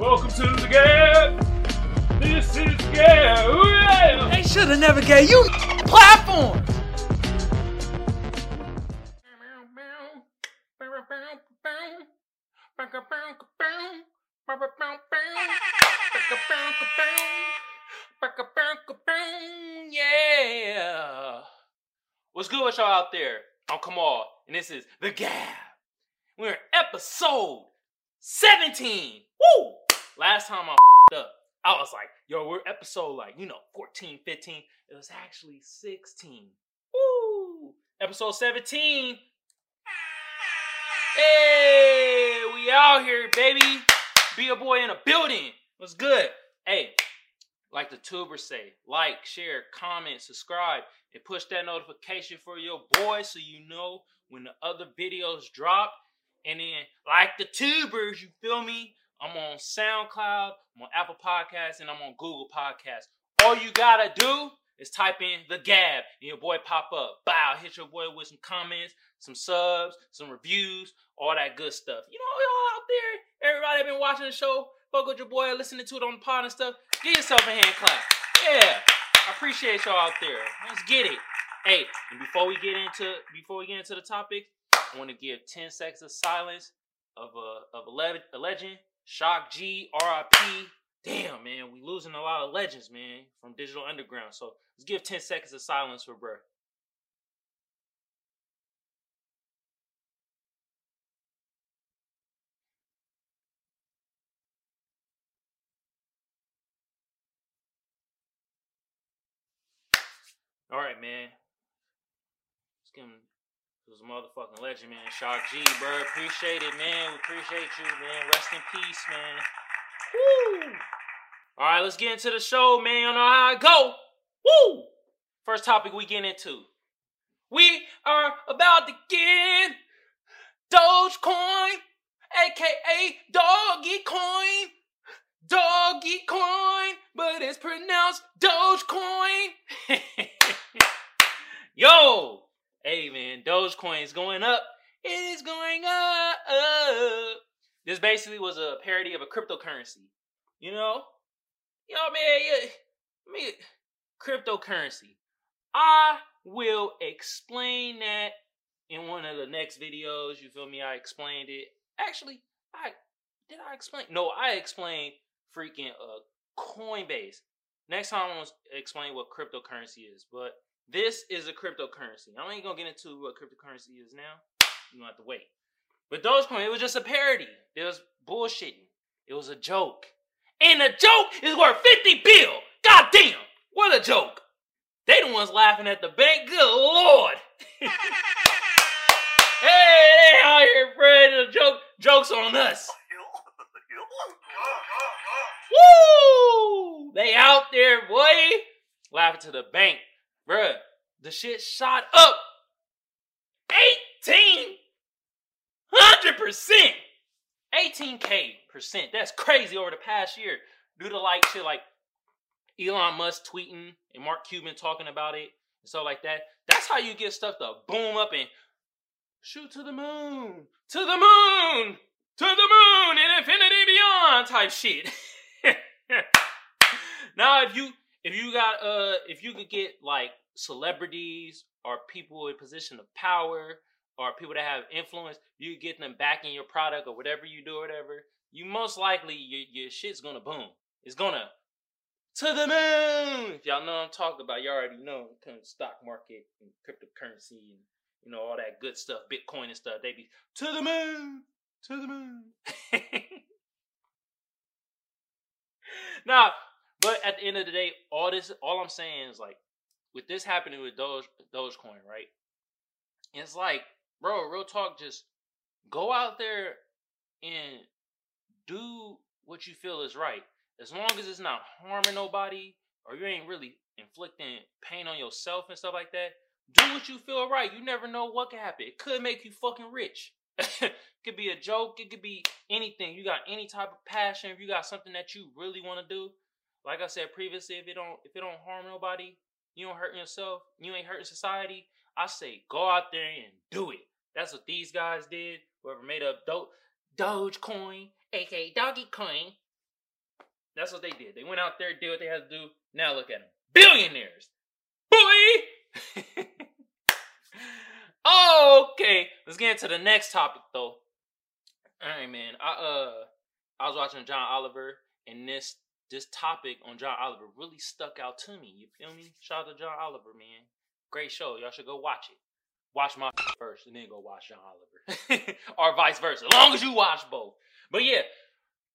Welcome to the Gab. This is Gab. Yeah. They should have never gave you platforms. Yeah. What's good with y'all out there? Oh, I'm Kamal, and this is The Gab. We're in episode 17. Woo! Last time I up, I was like, yo, we're episode like, you know, 14, 15. It was actually 16. Woo! Episode 17. Hey, we out here, baby. Be a boy in a building. What's good? Hey, like the tubers say, like, share, comment, subscribe, and push that notification for your boy so you know when the other videos drop. And then, like the tubers, you feel me? I'm on SoundCloud, I'm on Apple Podcasts, and I'm on Google Podcasts. All you gotta do is type in the Gab, and your boy pop up. Bow, hit your boy with some comments, some subs, some reviews, all that good stuff. You know, y'all out there, everybody been watching the show, fuck with your boy, listening to it on the pod and stuff. Give yourself a hand clap. Yeah, I appreciate y'all out there. Let's get it. Hey, and before we get into before we get into the topic, I want to give 10 seconds of silence of a of a, le- a legend, Shock G, R.I.P. Damn, man, we losing a lot of legends, man, from Digital Underground. So let's give 10 seconds of silence for bruh. All right, man. Let's give him it was a motherfucking legend, man. Shock G, bro. Appreciate it, man. We appreciate you, man. Rest in peace, man. Woo! All right, let's get into the show, man. You know how I go. Woo! First topic we get into. We are about to get Dogecoin, aka Doggy Coin. Doggy Coin, but it's pronounced Dogecoin. Yo! Hey man, Dogecoin is going up. It is going up. This basically was a parody of a cryptocurrency. You know? Yo, man, yeah, cryptocurrency. I will explain that in one of the next videos. You feel me? I explained it. Actually, I did I explain? No, I explained freaking uh Coinbase. Next time I'm gonna explain what cryptocurrency is, but this is a cryptocurrency. I ain't gonna get into what cryptocurrency is now. You don't have to wait. But Dogecoin, it was just a parody. It was bullshitting. It was a joke. And a joke is worth 50 bill. God damn. What a joke. They the ones laughing at the bank. Good lord. hey, they out here. The joke, joke's on us. Woo! They out there, boy. Laughing to the bank. Bruh, the shit shot up 1800%. 18k percent. That's crazy over the past year. Due to like shit like Elon Musk tweeting and Mark Cuban talking about it and stuff like that. That's how you get stuff to boom up and shoot to the moon, to the moon, to the moon, and infinity beyond type shit. now if you if you got uh if you could get like celebrities or people in position of power or people that have influence, you get them back in your product or whatever you do or whatever, you most likely your your shit's gonna boom. It's gonna to the moon. If y'all know I'm talking about, you all already know kind of stock market and cryptocurrency and you know all that good stuff, Bitcoin and stuff. They be to the moon, to the moon. now, but at the end of the day, all this, all I'm saying is like, with this happening with Doge, Dogecoin, right? It's like, bro, real talk, just go out there and do what you feel is right. As long as it's not harming nobody or you ain't really inflicting pain on yourself and stuff like that, do what you feel right. You never know what could happen. It could make you fucking rich. it could be a joke. It could be anything. You got any type of passion. If you got something that you really want to do, like I said previously, if it don't if it don't harm nobody, you don't hurt yourself, you ain't hurting society. I say go out there and do it. That's what these guys did. Whoever made up Do- Dogecoin, aka Doggy Coin, That's what they did. They went out there, did what they had to do. Now look at them. Billionaires. Boy! okay. Let's get into the next topic though. Alright man. I uh I was watching John Oliver and this this topic on John Oliver really stuck out to me. You feel me? Shout out to John Oliver, man. Great show. Y'all should go watch it. Watch my first and then go watch John Oliver. or vice versa. As long as you watch both. But yeah,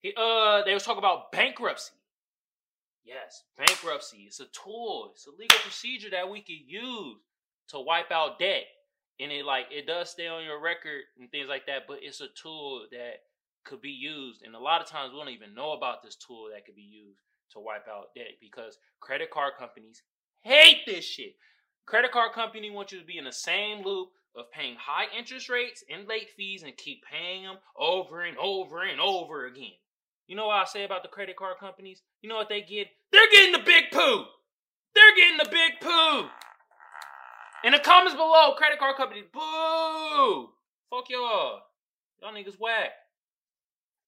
he, uh, they was talking about bankruptcy. Yes, bankruptcy. It's a tool. It's a legal procedure that we can use to wipe out debt. And it like it does stay on your record and things like that, but it's a tool that could be used. And a lot of times we don't even know about this tool that could be used to wipe out debt because credit card companies hate this shit. Credit card company wants you to be in the same loop of paying high interest rates and late fees and keep paying them over and over and over again. You know what I say about the credit card companies? You know what they get? They're getting the big poo. They're getting the big poo. In the comments below, credit card companies, boo. Fuck y'all. Y'all niggas whack.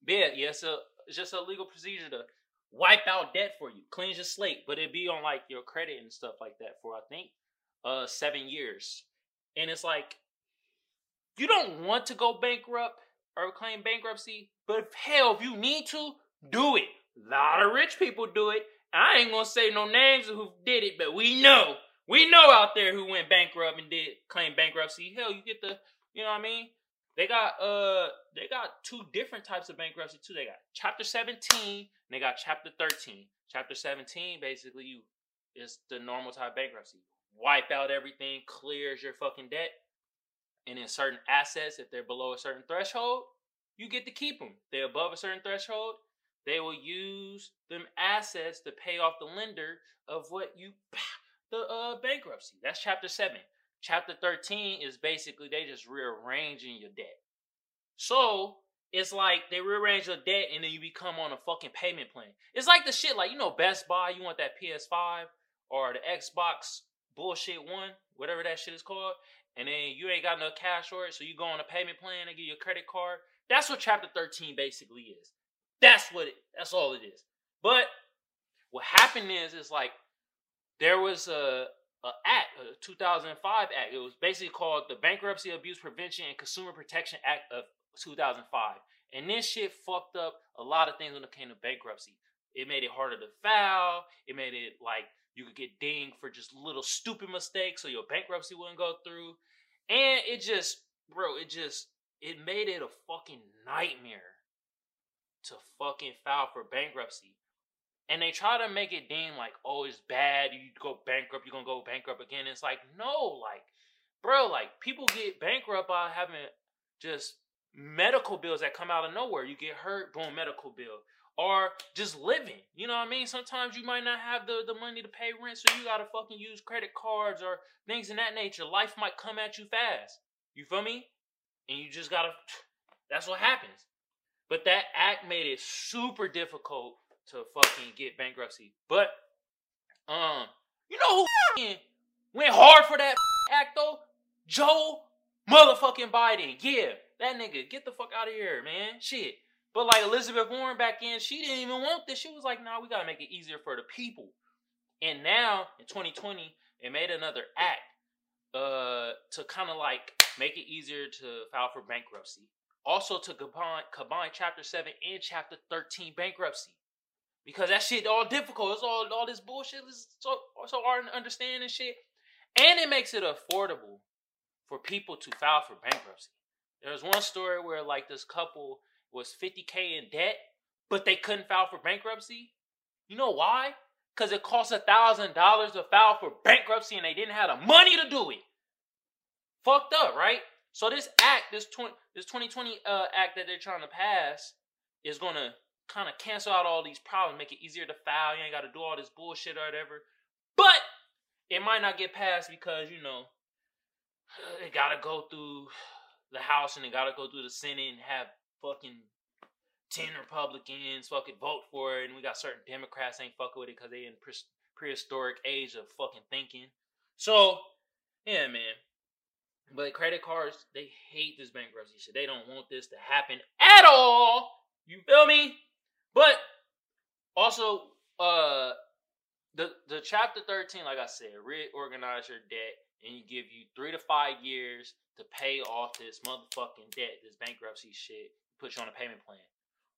Yeah, yeah, so it's just a legal procedure to wipe out debt for you, cleanse your slate, but it be on like your credit and stuff like that for I think uh seven years. And it's like you don't want to go bankrupt or claim bankruptcy, but if, hell, if you need to, do it. A lot of rich people do it. I ain't gonna say no names of who did it, but we know. We know out there who went bankrupt and did claim bankruptcy. Hell, you get the, you know what I mean? They got uh they got two different types of bankruptcy too. They got chapter 17 and they got chapter 13. Chapter 17 basically you is the normal type bankruptcy. Wipe out everything, clears your fucking debt. And in certain assets, if they're below a certain threshold, you get to keep them. They're above a certain threshold, they will use them assets to pay off the lender of what you the uh, bankruptcy. That's chapter 7. Chapter 13 is basically they just rearranging your debt. So it's like they rearrange your debt and then you become on a fucking payment plan. It's like the shit like you know Best Buy, you want that PS5 or the Xbox bullshit one, whatever that shit is called, and then you ain't got no cash for it, so you go on a payment plan, and get your credit card. That's what chapter 13 basically is. That's what it that's all it is. But what happened is is like there was a a act, a 2005 act. It was basically called the Bankruptcy Abuse Prevention and Consumer Protection Act of 2005. And this shit fucked up a lot of things when it came to bankruptcy. It made it harder to file. It made it like you could get dinged for just little stupid mistakes so your bankruptcy wouldn't go through. And it just, bro, it just, it made it a fucking nightmare to fucking file for bankruptcy. And they try to make it deem like, oh, it's bad. You go bankrupt, you're gonna go bankrupt again. It's like, no, like, bro, like people get bankrupt by having just medical bills that come out of nowhere. You get hurt, boom, medical bill. Or just living. You know what I mean? Sometimes you might not have the, the money to pay rent, so you gotta fucking use credit cards or things in that nature. Life might come at you fast. You feel me? And you just gotta that's what happens. But that act made it super difficult to fucking get bankruptcy. But um, you know who went hard for that act though? Joe motherfucking Biden. Yeah, that nigga. Get the fuck out of here, man. Shit. But like Elizabeth Warren back in, she didn't even want this. She was like, nah, we gotta make it easier for the people. And now in 2020, it made another act uh to kind of like make it easier to file for bankruptcy. Also to combine combine chapter 7 and chapter 13 bankruptcy because that shit all difficult. It's all all this bullshit is so so hard to understand and shit. And it makes it affordable for people to file for bankruptcy. There was one story where like this couple was 50k in debt, but they couldn't file for bankruptcy. You know why? Because it costs a thousand dollars to file for bankruptcy and they didn't have the money to do it. Fucked up, right? So this act, this 20, this 2020 uh, act that they're trying to pass, is gonna kind of cancel out all these problems, make it easier to file. You ain't got to do all this bullshit or whatever. But it might not get passed because you know it got to go through the House and it got to go through the Senate and have fucking ten Republicans fucking vote for it, and we got certain Democrats ain't fucking with it because they in pre- prehistoric age of fucking thinking. So yeah, man. But credit cards, they hate this bankruptcy shit. They don't want this to happen at all. You feel me? But Also, uh, the the chapter thirteen, like I said, reorganize your debt, and you give you three to five years to pay off this motherfucking debt, this bankruptcy shit. Put you on a payment plan.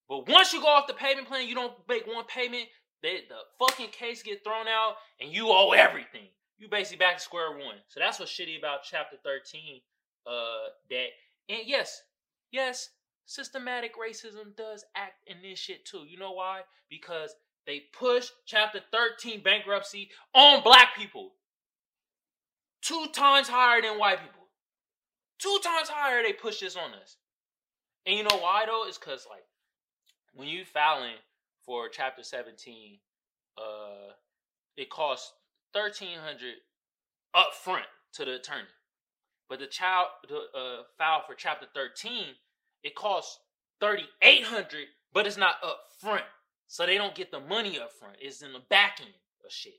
But once you go off the payment plan, you don't make one payment. They, the fucking case get thrown out, and you owe everything. You basically back to square one. So that's what's shitty about chapter thirteen. Uh, that and yes, yes, systematic racism does act in this shit too. You know why? Because they push chapter 13 bankruptcy on black people. Two times higher than white people. Two times higher they push this on us. And you know why though? It's cause like when you filing for chapter 17, uh it costs thirteen hundred up front to the attorney. But the child the uh file for chapter 13, it costs thirty eight hundred, but it's not up front. So they don't get the money up front. It's in the back end of shit.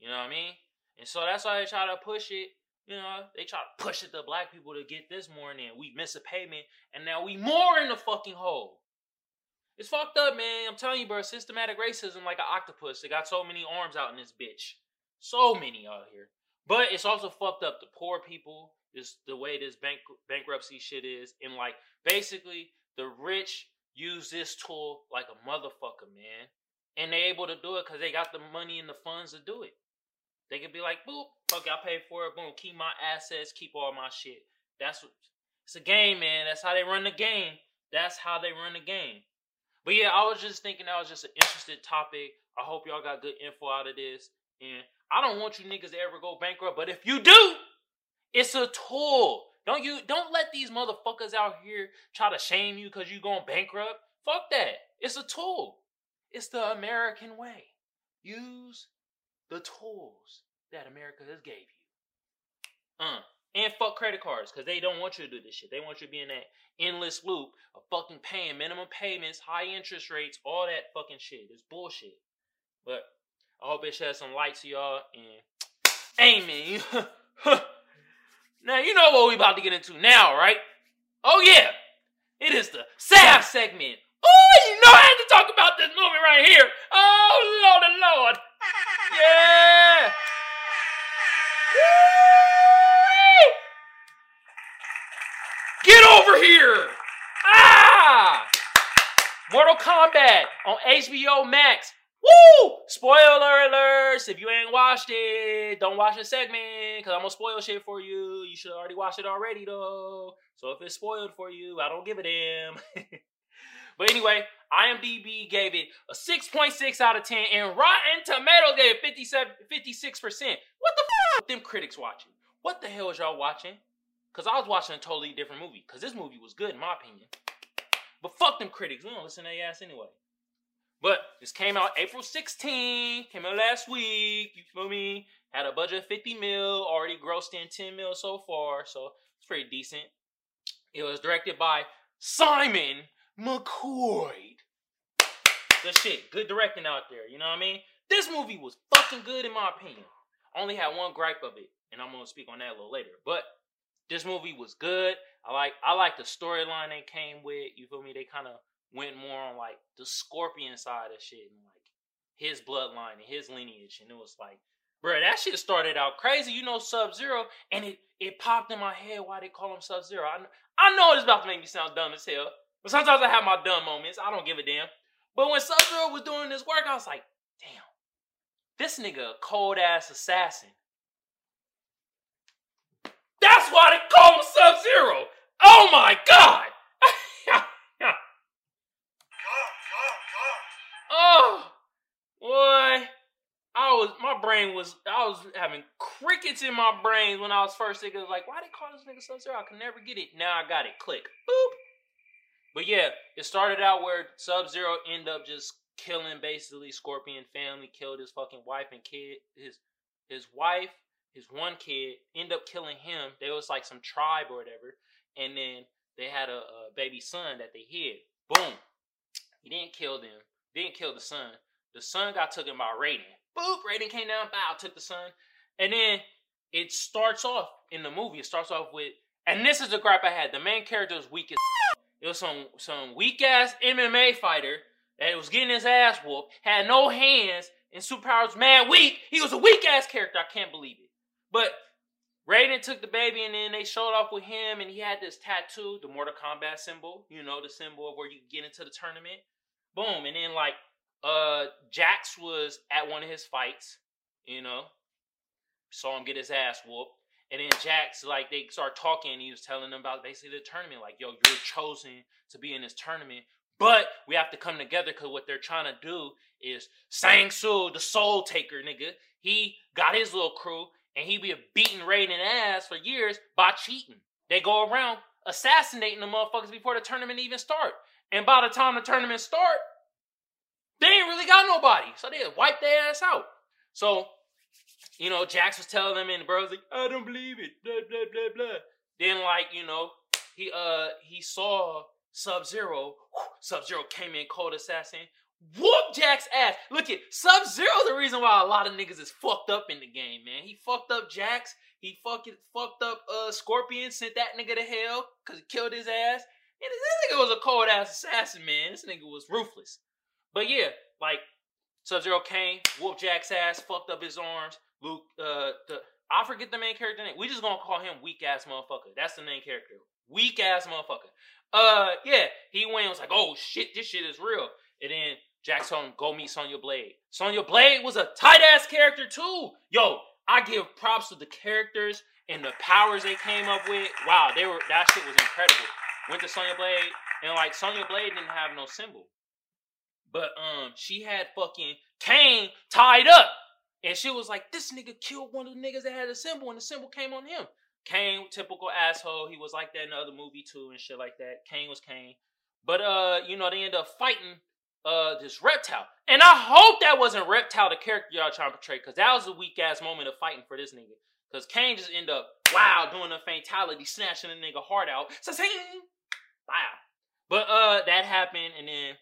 You know what I mean? And so that's why they try to push it. You know, they try to push it to black people to get this more, and then we miss a payment, and now we more in the fucking hole. It's fucked up, man. I'm telling you, bro. Systematic racism like an octopus. It got so many arms out in this bitch. So many out here. But it's also fucked up the poor people. The way this bank bankruptcy shit is, and like basically the rich use this tool like a motherfucker, man. And they're able to do it because they got the money and the funds to do it. They could be like, boop, fuck, I paid for it, boom, keep my assets, keep all my shit. That's what it's a game, man. That's how they run the game. That's how they run the game. But yeah, I was just thinking that was just an interesting topic. I hope y'all got good info out of this. And I don't want you niggas to ever go bankrupt, but if you do, it's a tool. Don't you don't let these motherfuckers out here try to shame you because you're going bankrupt. Fuck that. It's a tool. It's the American way. Use the tools that America has gave you. Uh. And fuck credit cards, because they don't want you to do this shit. They want you to be in that endless loop of fucking paying minimum payments, high interest rates, all that fucking shit. It's bullshit. But I hope it sheds some light to y'all and amen. Now you know what we about to get into now, right? Oh yeah, it is the SAF segment. Oh, you know I had to talk about this movie right here. Oh Lord, Lord, yeah. Get over here! Ah! Mortal Kombat on HBO Max. Woo! Spoiler alerts. If you ain't watched it, don't watch the segment because I'm gonna spoil shit for you. You should already watch it already though. So if it's spoiled for you, I don't give a damn. but anyway, IMDb gave it a 6.6 out of 10, and Rotten Tomatoes gave it 57, 56%. What the f them critics watching? What the hell is y'all watching? Because I was watching a totally different movie. Because this movie was good in my opinion. But fuck them critics. We don't listen to their ass anyway. But this came out April 16th, came out last week, you feel me? Had a budget of 50 mil, already grossed in 10 mil so far, so it's pretty decent. It was directed by Simon McQuoid. Good shit, good directing out there, you know what I mean? This movie was fucking good in my opinion. Only had one gripe of it, and I'm gonna speak on that a little later. But this movie was good. I like I like the storyline they came with. You feel me? They kind of went more on like the scorpion side of shit and like his bloodline and his lineage. And it was like, bro, that shit started out crazy. You know, Sub Zero, and it it popped in my head why they call him Sub Zero. I I know it's about to make me sound dumb as hell, but sometimes I have my dumb moments. I don't give a damn. But when Sub Zero was doing this work, I was like, damn, this nigga a cold ass assassin. That's why they call him Sub Zero. Oh my god! I was my brain was I was having crickets in my brain when I was first thinking like why they call this nigga Sub Zero? I could never get it. Now I got it. Click. Boop. But yeah, it started out where Sub Zero ended up just killing basically Scorpion family, killed his fucking wife and kid, his his wife, his one kid, end up killing him. There was like some tribe or whatever, and then they had a, a baby son that they hid. Boom. He didn't kill them didn't kill the son. The son got taken by Raiden. Boop, Raiden came down, bow, took the son. And then it starts off in the movie. It starts off with, and this is the gripe I had. The main character was weak as. It was some some weak ass MMA fighter that was getting his ass whooped, had no hands, and superpowers mad weak. He was a weak ass character. I can't believe it. But Raiden took the baby and then they showed off with him and he had this tattoo, the Mortal Kombat symbol, you know, the symbol of where you get into the tournament. Boom. And then like uh Jax was at one of his fights, you know. Saw him get his ass whooped. And then Jax, like, they start talking, he was telling them about basically the tournament. Like, yo, you're chosen to be in this tournament, but we have to come together because what they're trying to do is Shang Tsung, the soul taker, nigga. He got his little crew, and he be beating Raiden ass for years by cheating. They go around assassinating the motherfuckers before the tournament even start. And by the time the tournament start, they ain't really got nobody. So they wiped their ass out. So, you know, Jax was telling them and the bro's like, I don't believe it. Blah blah blah blah. Then like, you know, he uh he saw Sub Zero. Sub Zero came in cold assassin. Whoop Jack's ass. Look at Sub Zero. The reason why a lot of niggas is fucked up in the game, man. He fucked up Jax. He fucking fucked up uh Scorpion. Sent that nigga to hell because he killed his ass. And this nigga was a cold ass assassin, man. This nigga was ruthless. But yeah, like Sub Zero came, whooped Jack's ass, fucked up his arms. Luke, uh, the I forget the main character name. We just gonna call him weak ass motherfucker. That's the main character. Weak ass motherfucker. Uh, yeah, he went and was like, oh shit, this shit is real. And then him, go meet Sonya Blade. Sonya Blade was a tight ass character too. Yo, I give props to the characters and the powers they came up with. Wow, they were that shit was incredible. Went to Sonya Blade and like Sonya Blade didn't have no symbol. But um she had fucking Kane tied up. And she was like, this nigga killed one of the niggas that had a symbol, and the symbol came on him. Kane, typical asshole. He was like that in the other movie too, and shit like that. Kane was Kane. But uh, you know, they end up fighting uh this reptile. And I hope that wasn't reptile the character y'all trying to portray, because that was a weak ass moment of fighting for this nigga. Cause Kane just end up wow doing a fatality, snatching a nigga heart out. So wow. But uh that happened and then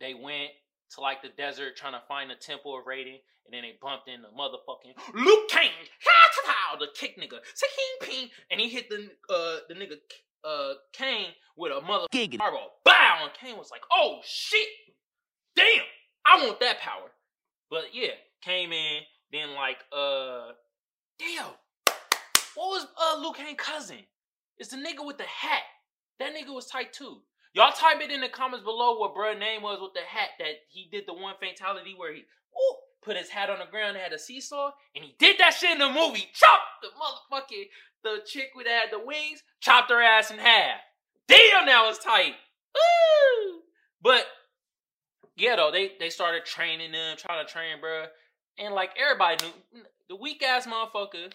they went to like the desert trying to find the temple of Raiden, and then they bumped into motherfucking Liu Kang, the kick nigga, ping, and he hit the uh the nigga uh Kane with a mother fireball, bow, and Kane was like, oh shit, damn, I want that power. But yeah, came in, then like uh, damn, what was uh Liu Kang cousin? It's the nigga with the hat. That nigga was tight too. Y'all type it in the comments below what bruh name was with the hat that he did the one fatality where he put his hat on the ground and had a seesaw, and he did that shit in the movie. Chopped the motherfucking the chick with that had the wings, chopped her ass in half. Damn, that was tight. Ooh. But yeah, though they they started training them, trying to train, bruh. And like everybody knew, the weak ass motherfucker,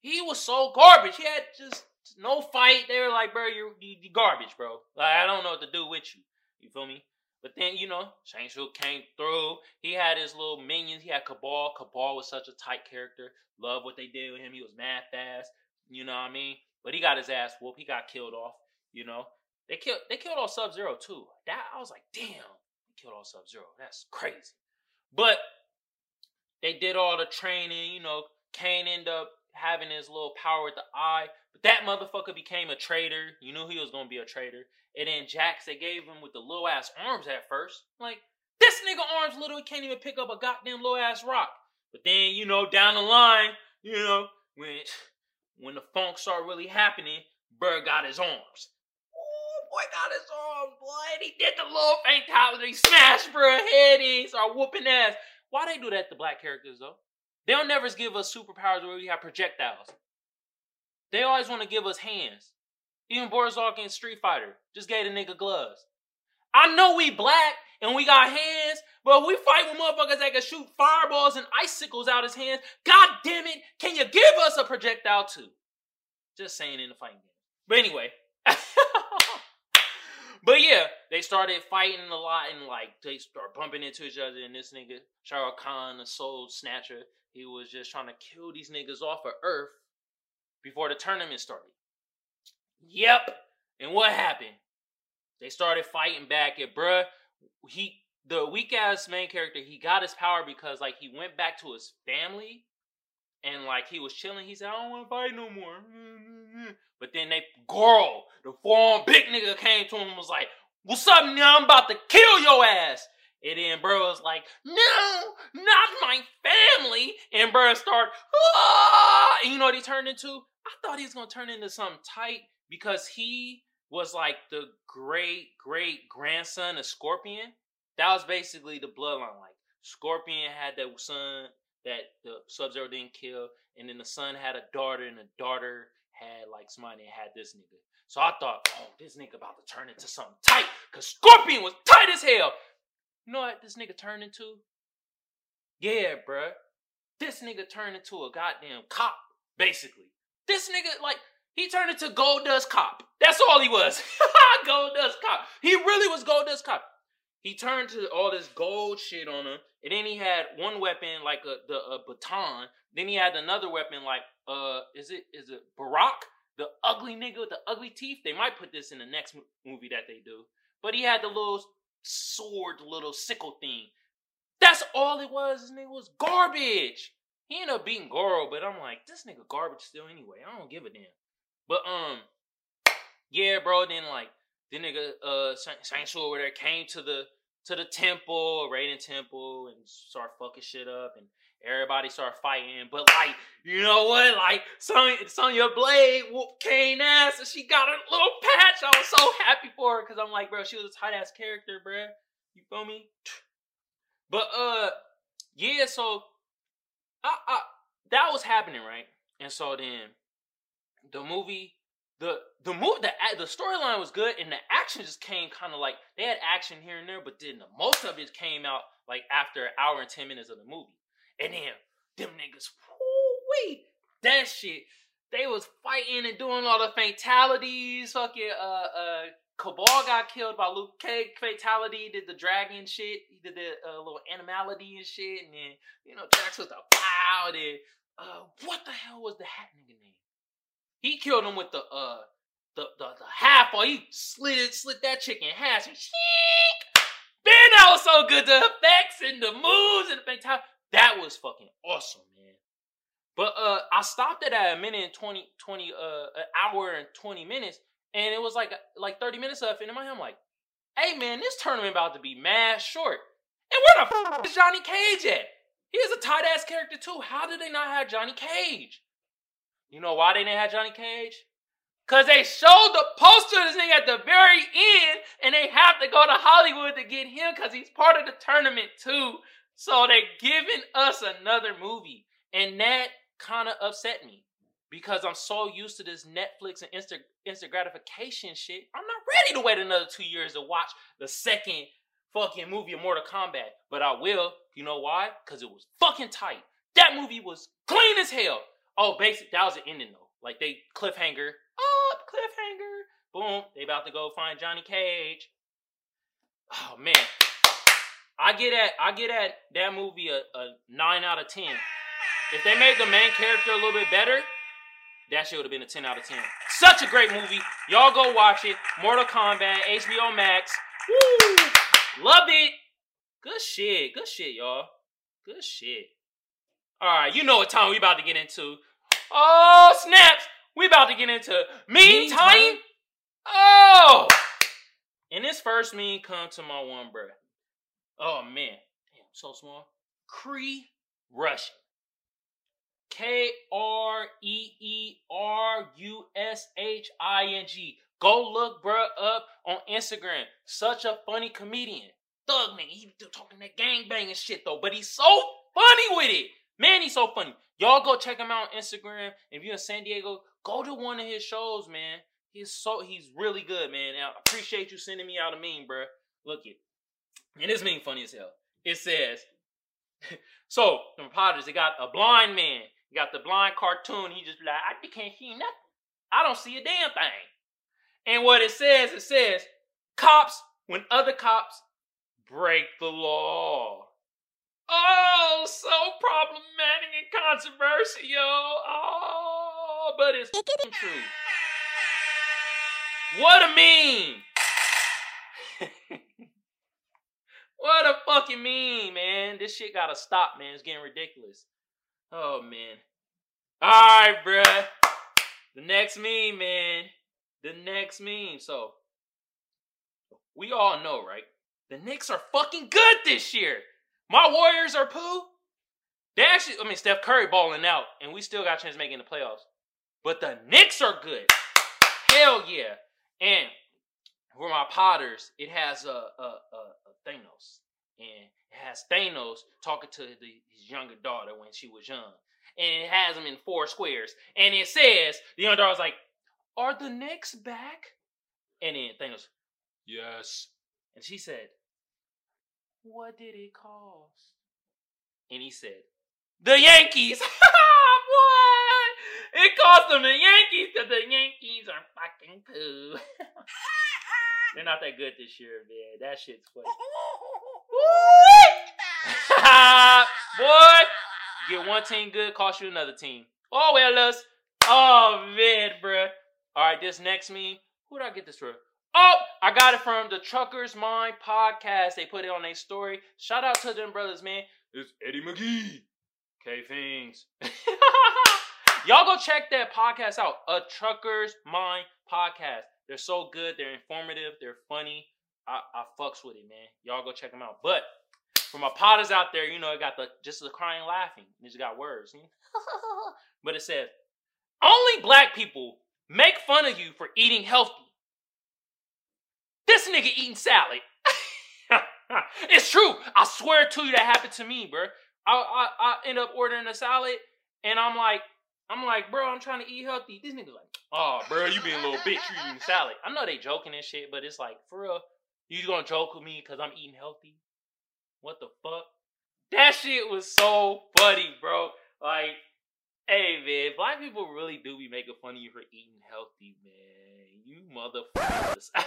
he was so garbage. He had just no fight. They were like, bro, you're, you garbage, bro. Like, I don't know what to do with you. You feel me? But then, you know, Shang Tsung came through. He had his little minions. He had Kabal. Kabal was such a tight character. Love what they did with him. He was mad fast. You know what I mean? But he got his ass whooped. He got killed off. You know, they killed they killed off Sub Zero too. That I was like, damn, they killed off Sub Zero. That's crazy. But they did all the training. You know, Kane ended up having his little power with the eye. That motherfucker became a traitor. You knew he was gonna be a traitor. And then Jax, they gave him with the little ass arms at first. Like, this nigga arms little, he can't even pick up a goddamn low ass rock. But then, you know, down the line, you know, when when the funk started really happening, Bird got his arms. Oh boy got his arms, boy. And he did the little fatality, smash Bird head in, started whooping ass. Why they do that to black characters though? They don't never give us superpowers where we have projectiles. They always want to give us hands. Even Borzok in Street Fighter just gave a nigga gloves. I know we black and we got hands, but we fight with motherfuckers that can shoot fireballs and icicles out his hands. God damn it, can you give us a projectile too? Just saying in the fighting game. But anyway. but yeah, they started fighting a lot and like they start bumping into each other. And this nigga, Rukh Khan, the soul snatcher, he was just trying to kill these niggas off of Earth before the tournament started. Yep. And what happened? They started fighting back at bruh. He the weak ass main character, he got his power because like he went back to his family and like he was chilling. He said, I don't want to fight no more. But then they girl, the forearm big nigga came to him and was like, What's up, now? I'm about to kill your ass. And then bro was like, no, not my family. And bro start, you know what he turned into? I thought he was gonna turn into something tight because he was like the great great grandson of Scorpion. That was basically the bloodline. Like Scorpion had that son that the Sub Zero didn't kill, and then the son had a daughter, and the daughter had like somebody that had this nigga. So I thought, oh, this nigga about to turn into something tight, cause Scorpion was tight as hell. You know what this nigga turned into? Yeah, bruh. This nigga turned into a goddamn cop, basically. This nigga, like, he turned into Goldust Cop. That's all he was. Goldust Cop. He really was Goldust Cop. He turned to all this gold shit on him, and then he had one weapon like a the a baton. Then he had another weapon like uh, is it is it Baraka, the ugly nigga with the ugly teeth? They might put this in the next movie that they do. But he had the little sword, little sickle thing. That's all it was. This nigga was garbage. He ended up beating Goro, but I'm like, this nigga garbage still anyway. I don't give a damn. But um, yeah, bro. Then like the nigga uh Saint over there came to the to the temple, Raiden temple, and start fucking shit up, and everybody started fighting. But like, you know what? Like Sonya, Sonya Blade whooped Kane ass, and she got a little patch. I was so happy for her because I'm like, bro, she was a tight ass character, bro. You feel me? But uh, yeah. So, I, I that was happening, right? And so then the movie the the move the the storyline was good and the action just came kind of like they had action here and there, but then the most of it came out like after an hour and ten minutes of the movie. And then them niggas, wait, that shit. They was fighting and doing all the fatalities. Fucking uh uh Kabal got killed by Luke Cage. Fatality did the dragon shit. He did the uh, little animality and shit. And then you know Jax was the. Then uh what the hell was the hat nigga name? He killed him with the uh the the, the half or he slid slit that chicken half. Man, that was so good. The effects and the moves and the fatality. That was fucking awesome, man. But uh I stopped it at a minute and 20, 20 uh an hour and 20 minutes. And it was like like 30 minutes left. And in my head, I'm like, hey man, this tournament about to be mad short. And where the fuck is Johnny Cage at? He is a tight ass character too. How did they not have Johnny Cage? You know why they didn't have Johnny Cage? Cause they showed the poster of this nigga at the very end, and they have to go to Hollywood to get him because he's part of the tournament too. So they're giving us another movie, and that kind of upset me because I'm so used to this Netflix and instant instant gratification shit. I'm not ready to wait another two years to watch the second fucking movie of Mortal Kombat, but I will. You know why? Because it was fucking tight. That movie was clean as hell. Oh, basic. That was the ending though. Like they cliffhanger. Oh, cliffhanger. Boom. They about to go find Johnny Cage. Oh man. I get at I get at that movie a, a nine out of ten. If they made the main character a little bit better, that shit would have been a 10 out of 10. Such a great movie. Y'all go watch it. Mortal Kombat, HBO Max. Woo! Loved it. Good shit. Good shit, y'all. Good shit. Alright, you know what time we about to get into. Oh, snaps! We about to get into meme time. Oh! And this first meme come to my one breath. Oh man, damn, so small. Kree Rushing. K R E E R U S H I N G. Go look bruh up on Instagram. Such a funny comedian. Thug man, He talking that gang banging shit though, but he's so funny with it. Man, he's so funny. Y'all go check him out on Instagram. If you're in San Diego, go to one of his shows, man. He's so he's really good, man. And I appreciate you sending me out a meme, bro. Look it. And this meme funny as hell. It says, so the Potters, they got a blind man. You got the blind cartoon. He just be like, I can't see nothing. I don't see a damn thing. And what it says, it says, cops, when other cops break the law. Oh, so problematic and controversial. Oh, but it's true. What a meme! what a fucking meme, man. This shit gotta stop, man. It's getting ridiculous. Oh, man. Alright, bruh. The next meme, man. The next meme. So, we all know, right? The Knicks are fucking good this year. My Warriors are poo. They actually, I mean, Steph Curry balling out, and we still got a chance making the playoffs. But the Knicks are good. Hell yeah. And for my Potters, it has a, a, a, a Thanos. And it has Thanos talking to the, his younger daughter when she was young. And it has him in four squares. And it says, the younger daughter's like, Are the Knicks back? And then Thanos, Yes. And she said, What did it cost? And he said, The Yankees. what? It cost them the Yankees because the Yankees are fucking cool. They're not that good this year, man. That shit's funny. Boy, get one team good, cost you another team. Oh, well, us. Oh, man, bruh. All right, this next meme. Who did I get this from? Oh, I got it from the Truckers Mind podcast. They put it on their story. Shout out to them brothers, man. It's Eddie McGee. K Things. Y'all go check that podcast out. A Truckers Mind podcast. They're so good. They're informative. They're funny. I, I fucks with it, man. Y'all go check them out. But for my potters out there, you know, it got the just the crying laughing. It just got words. but it says, only black people make fun of you for eating healthy. This nigga eating salad. it's true. I swear to you that happened to me, bro. I, I, I end up ordering a salad and I'm like, I'm like, bro, I'm trying to eat healthy. This nigga's like, oh, bro, you being a little bitch. You eating salad. I know they joking and shit, but it's like, for real, you gonna joke with me because I'm eating healthy? What the fuck? That shit was so funny, bro. Like, hey, man, black people really do be making fun of you for eating healthy, man. You motherfuckers.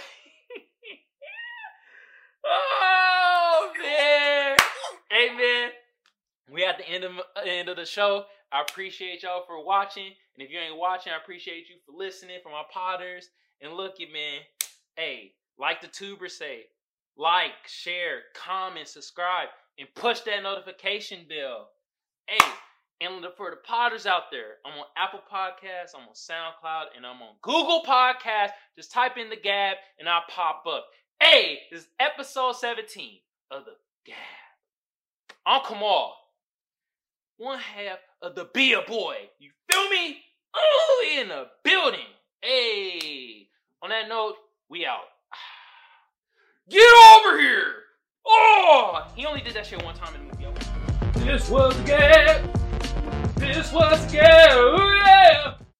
oh, man. Hey, man. We at the end of end of the show. I appreciate y'all for watching. And if you ain't watching, I appreciate you for listening For my potters. And look it, man. Hey, like the tuber say, like, share, comment, subscribe, and push that notification bell. Hey, and for the potters out there, I'm on Apple Podcasts, I'm on SoundCloud, and I'm on Google Podcasts. Just type in the Gab and I'll pop up. Hey, this is episode 17 of the Gab. I'm Kamal, one half of the Beer Boy. You feel me? Oh, in the building. Hey, on that note, we out. Get over here! Oh! He only did that shit one time in the movie. This was good. This was good. Ooh, yeah.